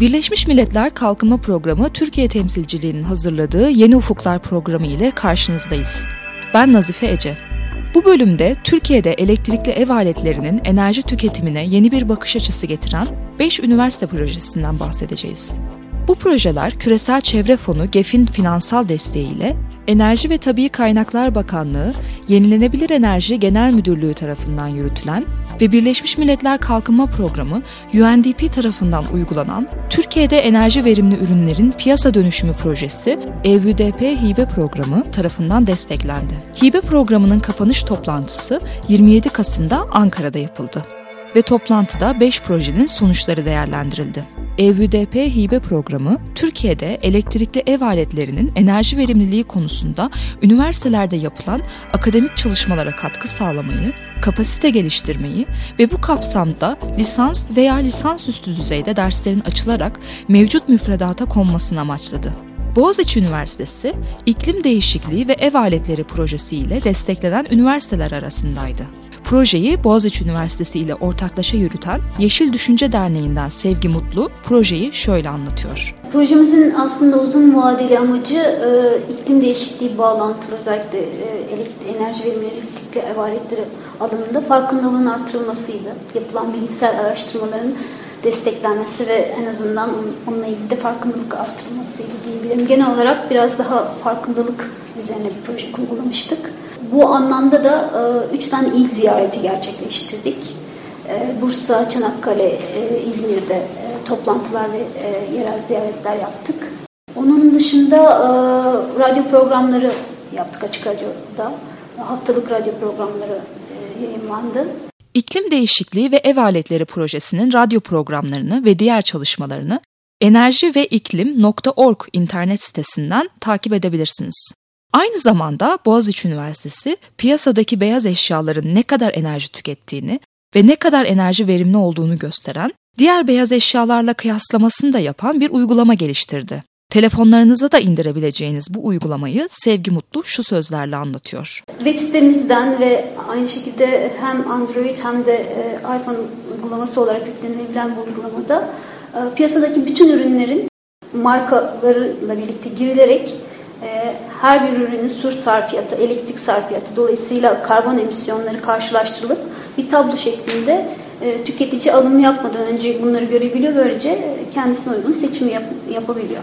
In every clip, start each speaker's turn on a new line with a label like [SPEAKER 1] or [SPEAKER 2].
[SPEAKER 1] Birleşmiş Milletler Kalkınma Programı Türkiye temsilciliğinin hazırladığı Yeni Ufuklar programı ile karşınızdayız. Ben Nazife Ece. Bu bölümde Türkiye'de elektrikli ev aletlerinin enerji tüketimine yeni bir bakış açısı getiren 5 üniversite projesinden bahsedeceğiz. Bu projeler Küresel Çevre Fonu GEF'in finansal desteğiyle Enerji ve Tabii Kaynaklar Bakanlığı, Yenilenebilir Enerji Genel Müdürlüğü tarafından yürütülen ve Birleşmiş Milletler Kalkınma Programı UNDP tarafından uygulanan Türkiye'de enerji verimli ürünlerin piyasa dönüşümü projesi EVDP Hibe Programı tarafından desteklendi. Hibe programının kapanış toplantısı 27 Kasım'da Ankara'da yapıldı ve toplantıda 5 projenin sonuçları değerlendirildi. EVDP hibe programı Türkiye'de elektrikli ev aletlerinin enerji verimliliği konusunda üniversitelerde yapılan akademik çalışmalara katkı sağlamayı, kapasite geliştirmeyi ve bu kapsamda lisans veya lisansüstü düzeyde derslerin açılarak mevcut müfredata konmasını amaçladı. Boğaziçi Üniversitesi, iklim değişikliği ve ev aletleri projesi ile desteklenen üniversiteler arasındaydı. Projeyi Boğaziçi Üniversitesi ile ortaklaşa yürüten Yeşil Düşünce Derneği'nden Sevgi Mutlu projeyi şöyle anlatıyor.
[SPEAKER 2] Projemizin aslında uzun vadeli amacı e, iklim değişikliği bağlantılı özellikle e, enerji verimlilikle ev aletleri alanında farkındalığın artırılmasıydı. Yapılan bilimsel araştırmaların desteklenmesi ve en azından onunla ilgili de farkındalık artırılmasıydı diyebilirim. Genel olarak biraz daha farkındalık üzerine bir proje uygulamıştık. Bu anlamda da e, üç tane il ziyareti gerçekleştirdik. E, Bursa, Çanakkale, e, İzmir'de toplantılar ve yerel ziyaretler yaptık. Onun dışında radyo programları yaptık Açık Radyo'da. Haftalık radyo programları yayınlandı.
[SPEAKER 1] İklim Değişikliği ve Ev Aletleri Projesi'nin radyo programlarını ve diğer çalışmalarını enerji ve iklim.org internet sitesinden takip edebilirsiniz. Aynı zamanda Boğaziçi Üniversitesi piyasadaki beyaz eşyaların ne kadar enerji tükettiğini ve ne kadar enerji verimli olduğunu gösteren, diğer beyaz eşyalarla kıyaslamasını da yapan bir uygulama geliştirdi. Telefonlarınıza da indirebileceğiniz bu uygulamayı Sevgi Mutlu şu sözlerle anlatıyor.
[SPEAKER 2] Web sitemizden ve aynı şekilde hem Android hem de e, iPhone uygulaması olarak yüklenebilen bu uygulamada e, piyasadaki bütün ürünlerin markalarıyla birlikte girilerek her bir ürünün sur sarfiyatı, elektrik sarfiyatı dolayısıyla karbon emisyonları karşılaştırılıp bir tablo şeklinde e, tüketici alım yapmadan önce bunları görebiliyor. Böylece e, kendisine uygun seçimi yap, yapabiliyor.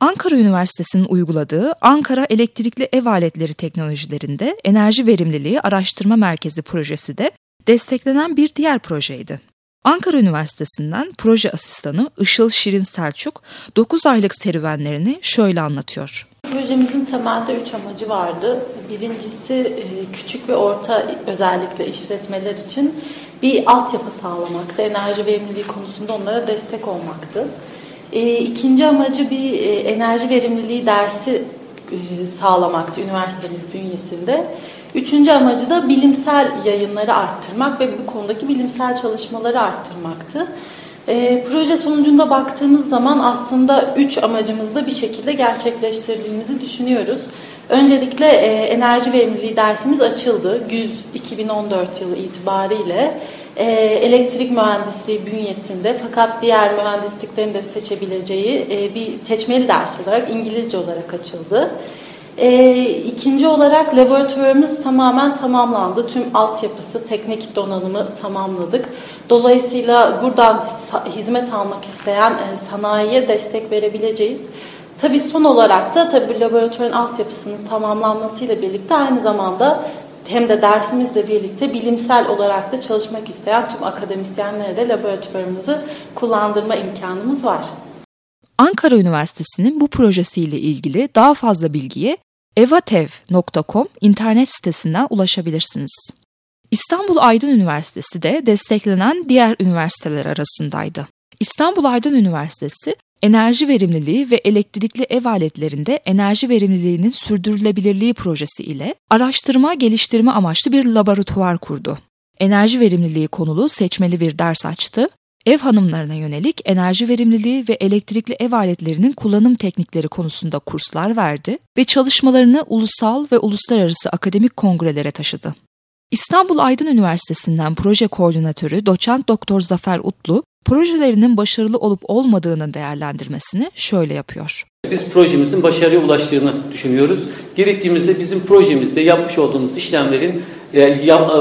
[SPEAKER 1] Ankara Üniversitesi'nin uyguladığı Ankara Elektrikli Ev Aletleri Teknolojilerinde Enerji Verimliliği Araştırma Merkezi projesi de desteklenen bir diğer projeydi. Ankara Üniversitesi'nden proje asistanı Işıl Şirin Selçuk 9 aylık serüvenlerini şöyle anlatıyor.
[SPEAKER 3] Projemizin temelde üç amacı vardı. Birincisi e, küçük ve orta özellikle işletmeler için bir altyapı sağlamaktı. Enerji verimliliği konusunda onlara destek olmaktı. E, ikinci amacı bir e, enerji verimliliği dersi sağlamaktı üniversitemiz bünyesinde. Üçüncü amacı da bilimsel yayınları arttırmak ve bu konudaki bilimsel çalışmaları arttırmaktı. E, proje sonucunda baktığımız zaman aslında üç amacımızı da bir şekilde gerçekleştirdiğimizi düşünüyoruz. Öncelikle e, enerji verimliliği dersimiz açıldı. Güz 2014 yılı itibariyle e, elektrik mühendisliği bünyesinde fakat diğer mühendisliklerin de seçebileceği e, bir seçmeli ders olarak İngilizce olarak açıldı. E, ikinci olarak laboratuvarımız tamamen tamamlandı. Tüm altyapısı, teknik donanımı tamamladık. Dolayısıyla buradan hizmet almak isteyen e, sanayiye destek verebileceğiz. Tabii son olarak da tabii laboratuvarın altyapısının tamamlanmasıyla birlikte aynı zamanda hem de dersimizle birlikte bilimsel olarak da çalışmak isteyen tüm akademisyenlere de laboratuvarımızı kullandırma imkanımız var.
[SPEAKER 1] Ankara Üniversitesi'nin bu projesiyle ilgili daha fazla bilgiye evatev.com internet sitesinden ulaşabilirsiniz. İstanbul Aydın Üniversitesi de desteklenen diğer üniversiteler arasındaydı. İstanbul Aydın Üniversitesi, enerji verimliliği ve elektrikli ev aletlerinde enerji verimliliğinin sürdürülebilirliği projesi ile araştırma geliştirme amaçlı bir laboratuvar kurdu. Enerji verimliliği konulu seçmeli bir ders açtı ev hanımlarına yönelik enerji verimliliği ve elektrikli ev aletlerinin kullanım teknikleri konusunda kurslar verdi ve çalışmalarını ulusal ve uluslararası akademik kongrelere taşıdı. İstanbul Aydın Üniversitesi'nden proje koordinatörü doçent doktor Zafer Utlu, projelerinin başarılı olup olmadığını değerlendirmesini şöyle yapıyor.
[SPEAKER 4] Biz projemizin başarıya ulaştığını düşünüyoruz. Gerektiğimizde bizim projemizde yapmış olduğumuz işlemlerin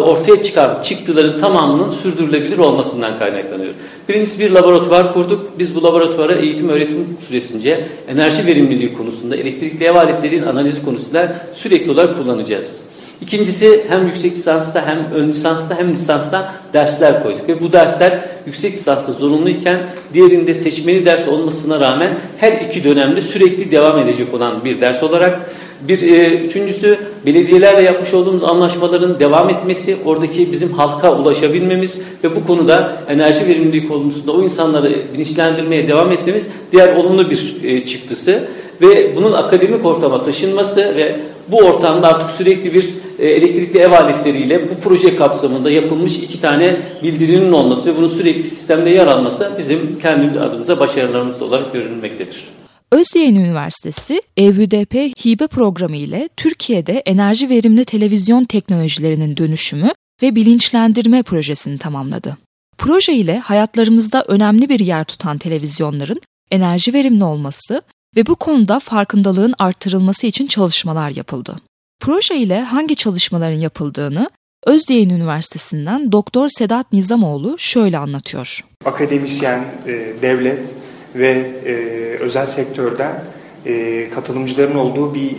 [SPEAKER 4] ortaya çıkan çıktıların tamamının sürdürülebilir olmasından kaynaklanıyor. Birincisi bir laboratuvar kurduk. Biz bu laboratuvara eğitim öğretim süresince enerji verimliliği konusunda, elektrikli ev aletlerin analizi konusunda sürekli olarak kullanacağız. İkincisi hem yüksek lisansta hem ön lisansta hem lisansta dersler koyduk. Ve bu dersler yüksek lisansta zorunluyken diğerinde seçmeli ders olmasına rağmen her iki dönemde sürekli devam edecek olan bir ders olarak bir e, üçüncüsü belediyelerle yapmış olduğumuz anlaşmaların devam etmesi, oradaki bizim halka ulaşabilmemiz ve bu konuda enerji verimliliği konusunda o insanları bilinçlendirmeye devam etmemiz diğer olumlu bir e, çıktısı ve bunun akademik ortama taşınması ve bu ortamda artık sürekli bir e, elektrikli ev aletleriyle bu proje kapsamında yapılmış iki tane bildirinin olması ve bunun sürekli sistemde yer alması bizim kendi adımıza başarılarımız olarak görülmektedir.
[SPEAKER 1] Özyeğin Üniversitesi EVDP hibe programı ile Türkiye'de enerji verimli televizyon teknolojilerinin dönüşümü ve bilinçlendirme projesini tamamladı. Proje ile hayatlarımızda önemli bir yer tutan televizyonların enerji verimli olması ve bu konuda farkındalığın artırılması için çalışmalar yapıldı. Proje ile hangi çalışmaların yapıldığını Özyeğin Üniversitesi'nden Doktor Sedat Nizamoğlu şöyle anlatıyor.
[SPEAKER 5] Akademisyen, e, devlet ve e, özel sektörden e, katılımcıların olduğu bir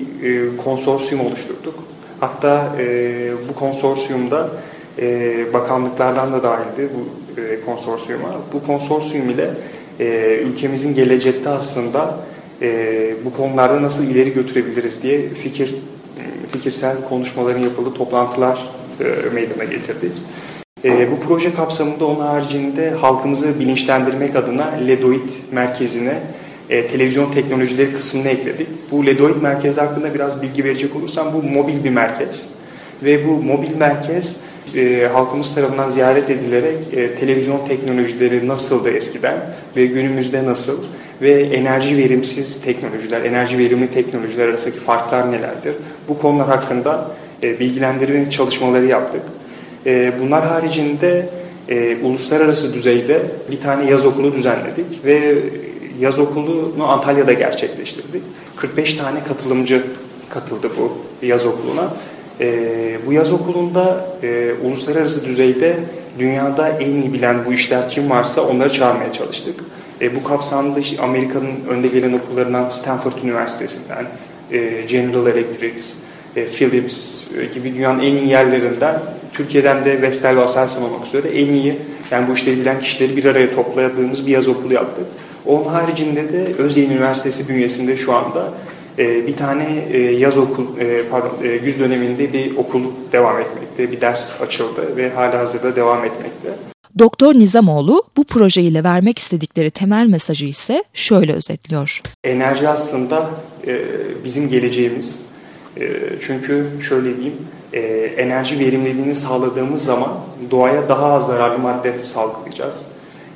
[SPEAKER 5] konsorsiyum oluşturduk. Hatta bu konsorsiyumda bakanlıklardan da dahildi bu konsorsiyuma. Bu konsorsiyum ile ülkemizin gelecekte aslında bu konularda nasıl ileri götürebiliriz diye fikir fikirsel konuşmaların yapıldığı toplantılar e, meydana getirdik. E, bu proje kapsamında onun haricinde halkımızı bilinçlendirmek adına LEDOID merkezine e, televizyon teknolojileri kısmını ekledik. Bu LEDOID merkezi hakkında biraz bilgi verecek olursam bu mobil bir merkez. Ve bu mobil merkez e, halkımız tarafından ziyaret edilerek e, televizyon teknolojileri nasıldı eskiden ve günümüzde nasıl ve enerji verimsiz teknolojiler, enerji verimli teknolojiler arasındaki farklar nelerdir? Bu konular hakkında e, bilgilendirme çalışmaları yaptık. E, bunlar haricinde e, uluslararası düzeyde bir tane yaz okulu düzenledik ve yaz okulunu Antalya'da gerçekleştirdik. 45 tane katılımcı katıldı bu yaz okuluna. E, bu yaz okulunda e, uluslararası düzeyde dünyada en iyi bilen bu işler kim varsa onları çağırmaya çalıştık. E, bu kapsamda Amerika'nın önde gelen okullarından Stanford Üniversitesi'nden, e, General Electric, e, Philips e, gibi dünyanın en iyi yerlerinden, Türkiye'den de Vestel ve Aselsan olmak üzere en iyi, yani bu işleri bilen kişileri bir araya topladığımız bir yaz okulu yaptık. Onun haricinde de Özyeğin Üniversitesi bünyesinde şu anda e, bir tane e, yaz okul, e, pardon, güz döneminde bir okul devam etmekte, bir ders açıldı ve hala hazırda devam etmekte.
[SPEAKER 1] Doktor Nizamoğlu bu projeyle vermek istedikleri temel mesajı ise şöyle özetliyor.
[SPEAKER 5] Enerji aslında bizim geleceğimiz. Çünkü şöyle diyeyim, e, enerji verimliliğini sağladığımız zaman doğaya daha az zararlı madde salgılayacağız.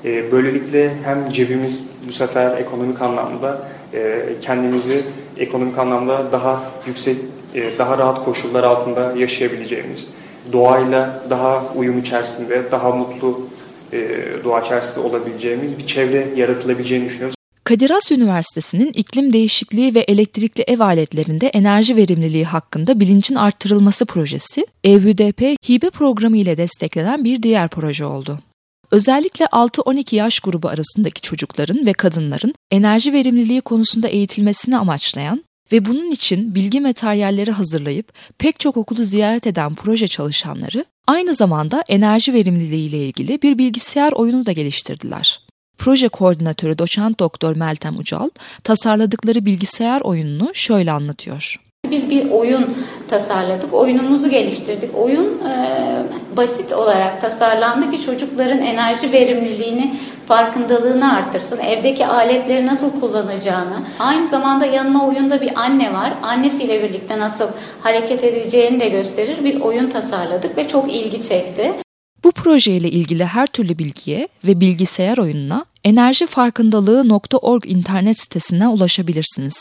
[SPEAKER 5] E, böylelikle hem cebimiz bu sefer ekonomik anlamda e, kendimizi ekonomik anlamda daha yüksek, e, daha rahat koşullar altında yaşayabileceğimiz, doğayla daha uyum içerisinde, daha mutlu e, doğa içerisinde olabileceğimiz bir çevre yaratılabileceğini düşünüyoruz.
[SPEAKER 1] Kadir Has Üniversitesi'nin iklim değişikliği ve elektrikli ev aletlerinde enerji verimliliği hakkında bilincin arttırılması projesi, EVDP hibe programı ile desteklenen bir diğer proje oldu. Özellikle 6-12 yaş grubu arasındaki çocukların ve kadınların enerji verimliliği konusunda eğitilmesini amaçlayan ve bunun için bilgi materyalleri hazırlayıp pek çok okulu ziyaret eden proje çalışanları aynı zamanda enerji verimliliği ile ilgili bir bilgisayar oyunu da geliştirdiler. Proje koordinatörü doçent doktor Meltem Ucal tasarladıkları bilgisayar oyununu şöyle anlatıyor.
[SPEAKER 6] Biz bir oyun tasarladık, oyunumuzu geliştirdik. Oyun e, basit olarak tasarlandı ki çocukların enerji verimliliğini, farkındalığını artırsın. Evdeki aletleri nasıl kullanacağını. Aynı zamanda yanına oyunda bir anne var. Annesiyle birlikte nasıl hareket edeceğini de gösterir bir oyun tasarladık ve çok ilgi çekti.
[SPEAKER 1] Bu projeyle ilgili her türlü bilgiye ve bilgisayar oyununa enerjifarkındalığı.org internet sitesine ulaşabilirsiniz.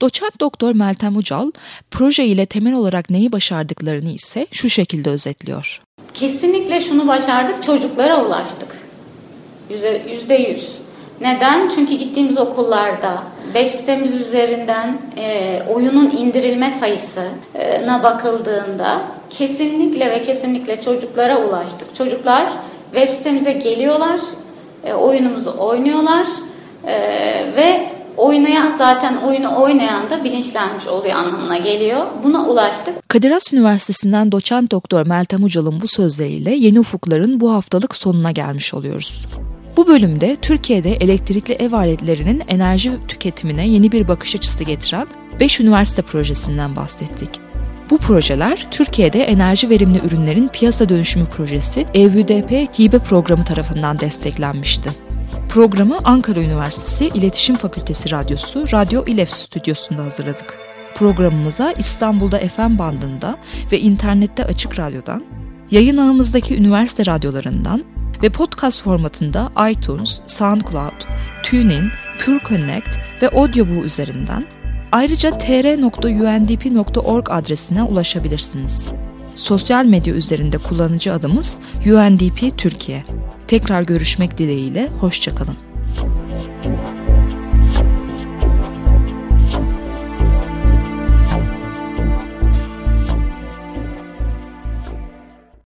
[SPEAKER 1] Doçent Doktor Meltem Ucal proje ile temel olarak neyi başardıklarını ise şu şekilde özetliyor.
[SPEAKER 6] Kesinlikle şunu başardık, çocuklara ulaştık. Yüzde yüz. Neden? Çünkü gittiğimiz okullarda web sitemiz üzerinden e, oyunun indirilme sayısına bakıldığında kesinlikle ve kesinlikle çocuklara ulaştık. Çocuklar web sitemize geliyorlar, e, oyunumuzu oynuyorlar e, ve oynayan zaten oyunu oynayan da bilinçlenmiş oluyor anlamına geliyor. Buna ulaştık.
[SPEAKER 1] Kadir Has Üniversitesi'nden doçent doktor Meltem Ucal'ın bu sözleriyle Yeni Ufuklar'ın bu haftalık sonuna gelmiş oluyoruz. Bu bölümde Türkiye'de elektrikli ev aletlerinin enerji tüketimine yeni bir bakış açısı getiren 5 üniversite projesinden bahsettik. Bu projeler Türkiye'de enerji verimli ürünlerin piyasa dönüşümü projesi EVDP Hibe Programı tarafından desteklenmişti. Programı Ankara Üniversitesi İletişim Fakültesi Radyosu Radyo İLEF stüdyosunda hazırladık. Programımıza İstanbul'da FM bandında ve internette açık radyodan, yayın ağımızdaki üniversite radyolarından ve podcast formatında iTunes, SoundCloud, TuneIn, Pure Connect ve Audioboo üzerinden ayrıca tr.undp.org adresine ulaşabilirsiniz. Sosyal medya üzerinde kullanıcı adımız UNDP Türkiye. Tekrar görüşmek dileğiyle, hoşçakalın.